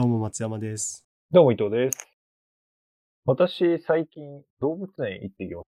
どうも松山です。どうも伊藤です。私、最近、動物園行ってきまし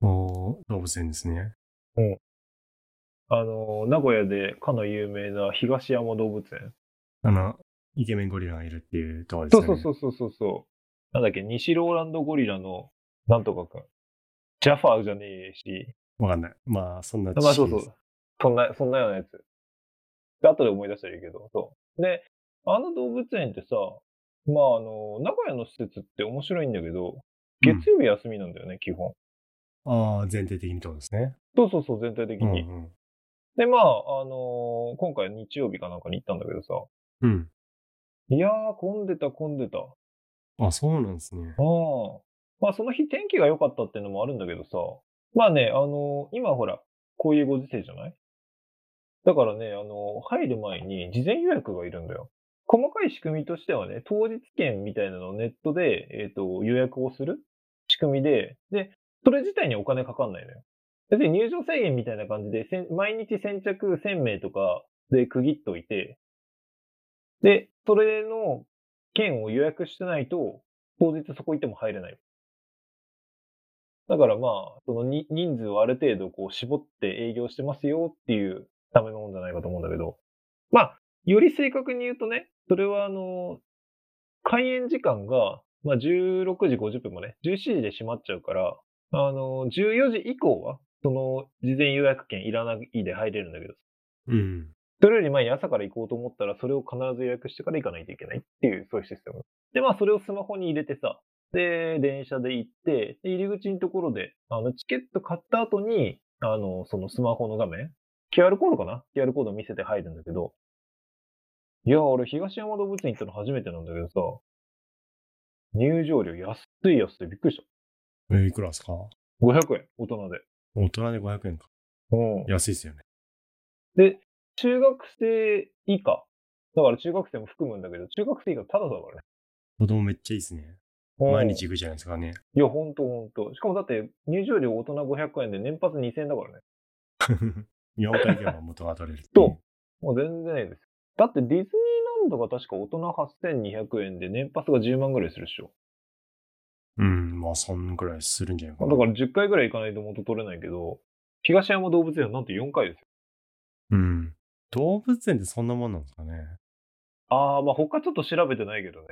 おー動物園ですね。た。あの、名古屋でかの有名な東山動物園。あの、イケメンゴリラがいるっていうところですそうよね。そうそうそうそうそう。なんだっけ、西ローランドゴリラの、なんとかくん。ジャファーじゃねえし。わかんない。まあ、そんな知まあそうそう。そんな、そんなようなやつ。で、後で思い出したらいいけど、そう。で、あの動物園ってさ、まああの、名古屋の施設って面白いんだけど、月曜日休みなんだよね、基本。ああ、前提的にってことですね。そうそうそう、全体的に。うんうん。で、まあ、あのー今回日曜日かなんかに行ったんだけどさ、うん。いやー、混んでた、混んでた。ああ、そうなんですね。あ。まあ、その日天気が良かったっていうのもあるんだけどさ、まあね、あのー今ほら、こういうご時世じゃない？だからね、あのー入る前に事前予約がいるんだよ。細かい仕組みとしてはね、当日券みたいなのをネットで、えっ、と、予約をする仕組みで、で、それ自体にお金かかんないのよ。別に入場制限みたいな感じで、毎日先着1000名とかで区切っといて、で、それの券を予約してないと、当日そこ行っても入れない。だからまあ、その人数をある程度こう絞って営業してますよっていうためのもんじゃないかと思うんだけど、まあ、より正確に言うとね、それはあの、開園時間が、まあ16時50分まで、17時で閉まっちゃうから、あの、14時以降は、その事前予約券いらないで入れるんだけど、うん。それより前に朝から行こうと思ったら、それを必ず予約してから行かないといけないっていう、そういうシステム。で、まあ、それをスマホに入れてさ、で、電車で行って、で入り口のところで、あの、チケット買った後に、あの、そのスマホの画面 ?QR コードかな ?QR コードを見せて入るんだけど、いや、俺、東山動物園行ったの初めてなんだけどさ、入場料安い安いびっくりしえーいくらですか？た。500円、大人で。大人で500円か。うん。安いですよね。で、中学生以下。だから中学生も含むんだけど、中学生以下タダだからね。子供めっちゃいいですね。うん毎日行くじゃないですかね。いや、ほんとほんと。しかもだって、入場料大人500円で年パス2000円だからね。4回行けば元が取れるっていそうもう全然ないです。だってディズニーランドが確か大人8200円で年パスが10万ぐらいするでしょ。うん。まあ、そんくらいするんじゃないかな。だから10回ぐらい行かないと元取れないけど、東山動物園はなんと4回ですよ。うん。動物園ってそんなもんなんですかね。あー、まあ他ちょっと調べてないけどね。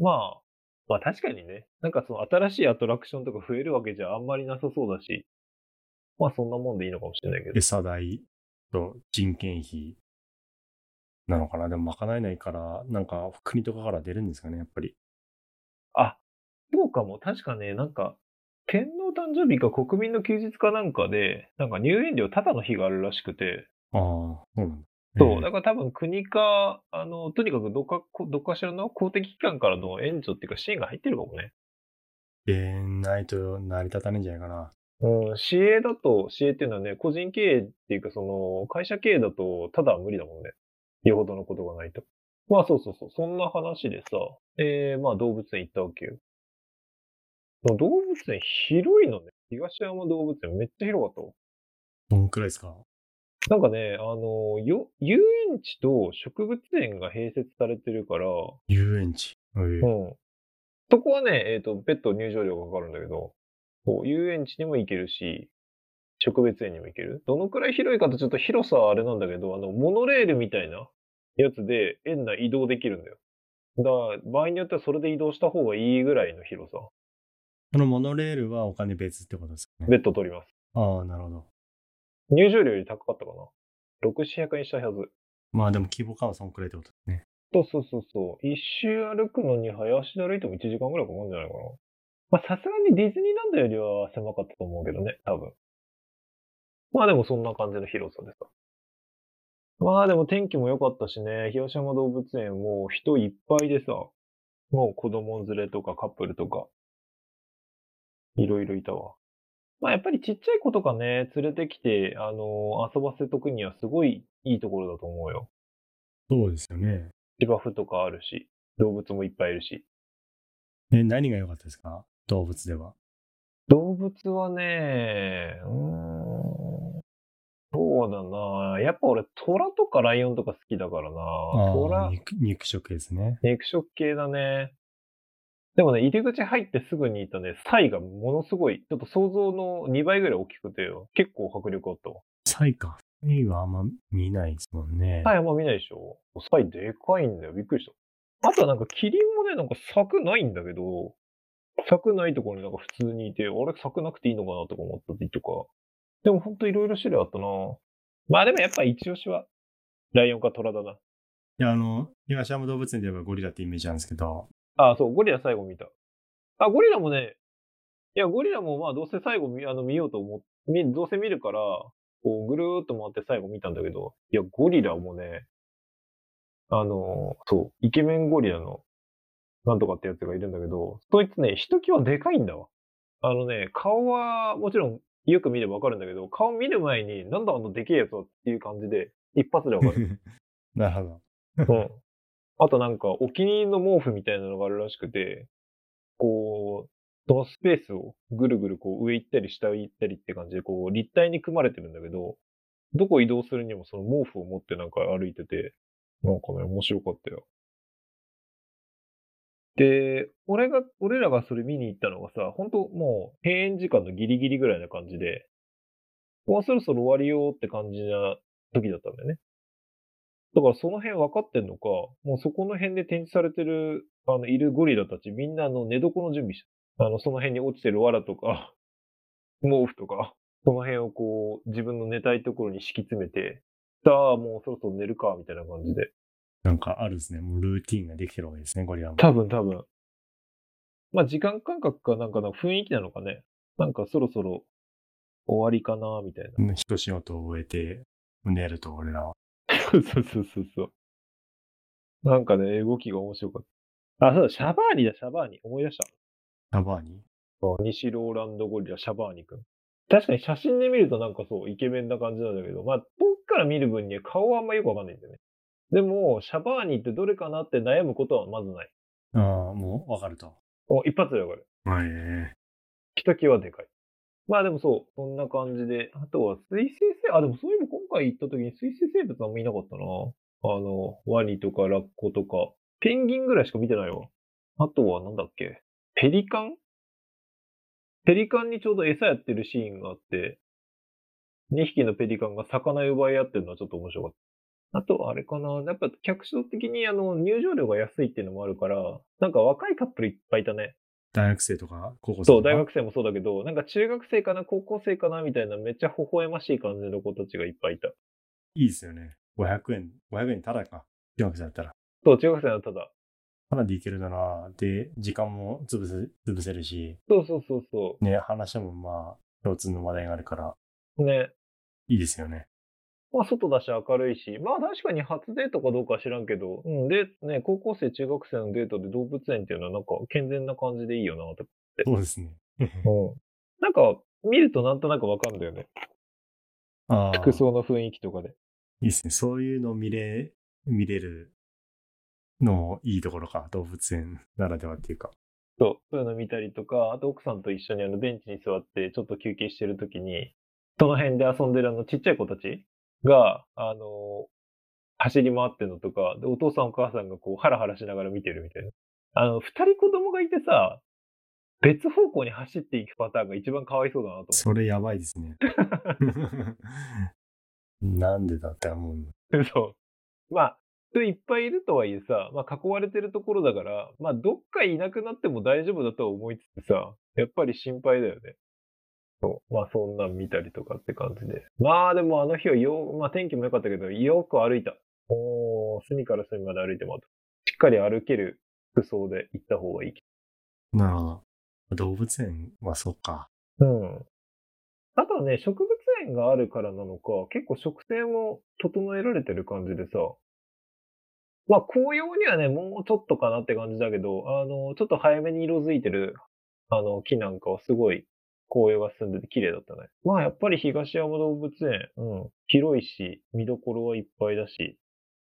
まあ、まあ確かにね、なんかその新しいアトラクションとか増えるわけじゃあんまりなさそうだし、まあそんなもんでいいのかもしれないけど。餌代と人件費なのかな？でも賄えないから、なんか国とかから出るんですかね、やっぱり。あ、そうかも。確かね、なんか、天皇誕生日か国民の休日かなんかで、なんか入園料ただの日があるらしくて、ああ、そうなんだ。そう、えだから多分国か、あの、とにかくどっか、こどっかしらの公的機関からの援助っていうか支援が入ってるかもね。えーないと成り立たないんじゃないかな。うん、市営だと、市営っていうのはね、個人経営っていうか、その、会社経営だと、ただは無理だもんね。よほどのことがないと。まあそうそうそう、そんな話でさ、えー、まあ動物園行ったわけよ。動物園広いのね。東山動物園めっちゃ広かったわ。どんくらいですか？なんかね、あの、よ、遊園地と植物園が併設されてるから、遊園地？えーうん。そこはね、えっ、と、別途入場料がかかるんだけど、こう遊園地にも行けるし、植物園にも行ける。どのくらい広いかとちょっと広さはあれなんだけど、あの、モノレールみたいなやつで園内移動できるんだよ。だから、場合によってはそれで移動した方がいいぐらいの広さ。そのモノレールはお金別ってことですかね。別途取ります。ああ、なるほど。入場料より高かったかな。6、700円したはず。まあでも規模感はそんくらいってことですね。そうそうそうそう。一周歩くのに早足で歩いても1時間ぐらいかかるんじゃないかな。まあさすがにディズニーランドよりは狭かったと思うけどね、多分。まあでもそんな感じの広さでさ。まあでも天気も良かったしね、東山動物園もう人いっぱいでさ、もう子供連れとかカップルとか、いろいろいたわ。まあやっぱりちっちゃい子とかね、連れてきて、あの遊ばせとくにはすごいいいところだと思うよ。そうですよね。芝生とかあるし、動物もいっぱいいるし。え、何が良かったですか？動物では。動物はね、うーん。そうだなやっぱ俺、虎とかライオンとか好きだからな肉肉食ですね。肉食系だね。でもね、入り口入ってすぐにいたね、サイがものすごい、ちょっと想像の2倍ぐらい大きくてよ。結構迫力あったわ。サイか。サイはあんま見ないですもんね。サイあんま見ないでしょサイでかいんだよ。びっくりした。あとはなんかキリンもね、なんか柵ないんだけど、柵ないところになんか普通にいて、あれ柵なくていいのかなとか思ったりとか。でもほんといろいろ種類あったなまあでもやっぱ一押しは、ライオンかトラだな。いや、あの、東山動物園で言えばゴリラってイメージなんですけど、あそう、ゴリラ最後見た。あ、ゴリラもね、いや、ゴリラもまあどうせ最後見あの見ようと思っ見、どうせ見るから、こうぐるーっと回って最後見たんだけど、いや、ゴリラもね、あの、そう、イケメンゴリラの、なんとかってやつがいるんだけど、そいつね、ひときわでかいんだわ。あのね、顔はもちろんよく見ればわかるんだけど、顔見る前に、なんだあのでけえやつはっていう感じで、一発でわかる。なるほど。うん。あとなんか、お気に入りの毛布みたいなのがあるらしくて、こう、そのスペースをぐるぐるこう上行ったり下行ったりって感じで、こう立体に組まれてるんだけど、どこ移動するにもその毛布を持ってなんか歩いてて、なんかね、面白かったよ。で、俺が、俺らがそれ見に行ったのがさ、本当もう閉園時間のギリギリぐらいな感じで、もうそろそろ終わりよって感じな時だったんだよね。だからその辺分かってんのか、もうそこの辺で展示されてる、あの、いるゴリラたちみんなあの寝床の準備して、あの、その辺に落ちてる藁とか、毛布とか、その辺をこう、自分の寝たいところに敷き詰めて、さあ、もうそろそろ寝るか、みたいな感じで。なんかあるですね。もうルーティンができてるわけですね、ゴリラも。多分多分。まあ時間感覚かなんかの雰囲気なのかね。なんかそろそろ終わりかな、みたいな。一仕事を終えて、寝ると俺らは。そうそうそうそう。なんかね、動きが面白かった。あ、そうだ、シャバーニだ、シャバーニ。思い出した。タバーにそう西ローランドゴリラ、シャバーニ君。確かに写真で見るとなんかそう、イケメンな感じなんだけど、まあ、遠くから見る分には顔はあんまよくわかんないんだよね。でも、シャバーニってどれかなって悩むことはまずない。ああ、もう？わかると。お一発でわかる。はい、えひときわでかい。まあでもそう、そんな感じで。あとは水生生、あ、でもそういえば今回行った時に水生生物あんまいなかったな。あの、ワニとかラッコとか、ペンギンぐらいしか見てないわ。あとはなんだっけペリカン？ペリカンにちょうど餌やってるシーンがあって、2匹のペリカンが魚奪い合ってるのはちょっと面白かった。あとはあれかなやっぱ客層的にあの入場料が安いっていうのもあるから、なんか若いカップルいっぱいいたね。大学生とか高校生そう、大学生もそうだけど、なんか中学生かな、高校生かなみたいなめっちゃ微笑ましい感じの子たちがいっぱいいた。いいですよね。500円、500円ただか。中学生だったら。そう、中学生だっただ。ただでいけるなら、で、時間も潰せ、潰せるし、そうそうそうそね、話もまあ、共通の話題があるから、う。ね。いいですよね。まあ、外だし明るいし、まあ確かに初デートかどうかは知らんけど、うん、で、ね、高校生、中学生のデートで動物園っていうのはなんか健全な感じでいいよな、と。そうですね。うん。なんか、見るとなんとなくわかるんだよね。ああ、服装の雰囲気とかで。いいですね。そういうの見れ、見れるのもいいところか。動物園ならではっていうか。そう、そういうの見たりとか、あと奥さんと一緒にあのベンチに座ってちょっと休憩してるときに、その辺で遊んでるあのちっちゃい子たちが、あの走り回ってるのとか、で、お父さんお母さんがこうハラハラしながら見てるみたいな。あの、二人子供がいてさ、別方向に走っていくパターンが一番かわいそうだなとそれやばいですね。なんでだって思うの。思って。そう。まあ、人いっぱいいるとはいえさ、まあ囲われてるところだから、まあどっかいなくなっても大丈夫だとは思いつつさ、やっぱり心配だよね。そう。まあそんなん見たりとかって感じで。まあでもあの日はよ、まあ天気も良かったけど、よく歩いた。おー、隅から隅まで歩いてもらった。しっかり歩ける服装で行った方がいい。なるほど。動物園はそうか。うん。あとはね、植物園があるからなのか、結構植生も整えられてる感じでさ、まあ紅葉にはね、もうちょっとかなって感じだけど、あの、ちょっと早めに色づいてる、あの、木なんかはすごい紅葉が進んでて綺麗だったね。まあやっぱり東山動物園、うん、広いし、見どころはいっぱいだし、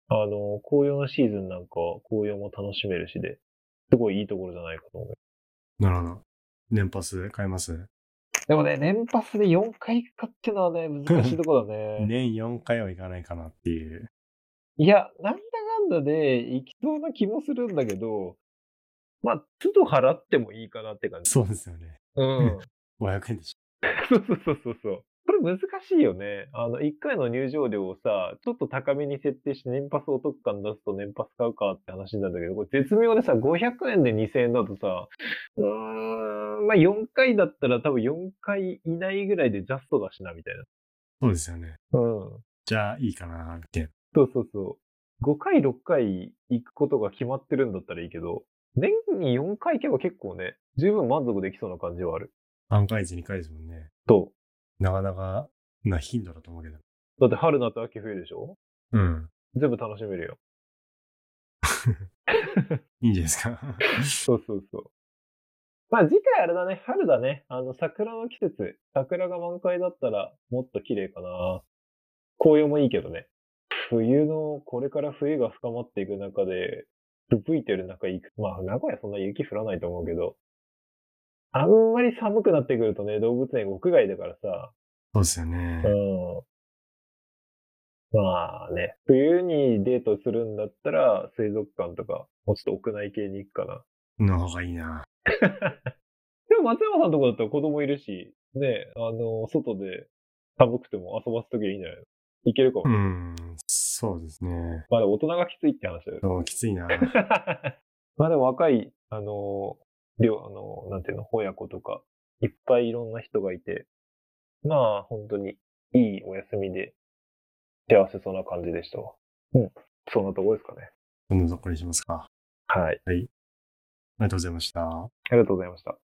あの、紅葉のシーズンなんかは紅葉も楽しめるしで、すごいいいところじゃないかと思う。なるほど。年パス買います？でもね、年パスで4回行くかっていうのはね、難しいところだね。年4回はいかないかなっていう。いや、なんだかんだで行きそうな気もするんだけど、まあ、都度払ってもいいかなって感じ。そうですよね。うん。500円でし そうそうそうそうそう。これ難しいよね。あの、1回の入場料をさ、ちょっと高めに設定して年パスお得感出すと年パス買うかって話なんだけど、これ絶妙でさ、500円で2000円だとさ、うーん、まあ4回だったら多分4回以内ぐらいでジャストだしな、みたいそうですよね。な。うん。じゃあいいかな、みたいな。そうそうそう。5回、6回行くことが決まってるんだったらいいけど、年に4回行けば結構ね、十分満足できそうな感じはある。3回ず2回ですもんね。と。なかなかな頻度だと思うけど。だって春、夏、秋、冬でしょ？うん。全部楽しめるよ。いいんじゃないですか。そうそうそう。まあ次回あれだね、春だね。あの桜の季節。桜が満開だったらもっと綺麗かな。紅葉もいいけどね。冬の、これから冬が深まっていく中で、吹雪いてる中行く。まあ名古屋そんな雪降らないと思うけど。あんまり寒くなってくるとね、動物園屋外だからさ。そうですよね。うん。まあね、冬にデートするんだったら、水族館とか、もうちょっと屋内系に行くかな。の方がいいな。でも松山さんとこだったら子供いるし、ね、あの、外で寒くても遊ばすときはいいんじゃないの？いけるかも。うん。そうですね。まあでも大人がきついって話だよ。そうきついな。まあでも若い、あの、両、あの、なんていうの、親子とか、いっぱいいろんな人がいて、まあ本当にいいお休みで幸せそうな感じでしたわ。うん。そんなとこですかね。こんなとこにしますか？はい。ありがとうございました。ありがとうございました。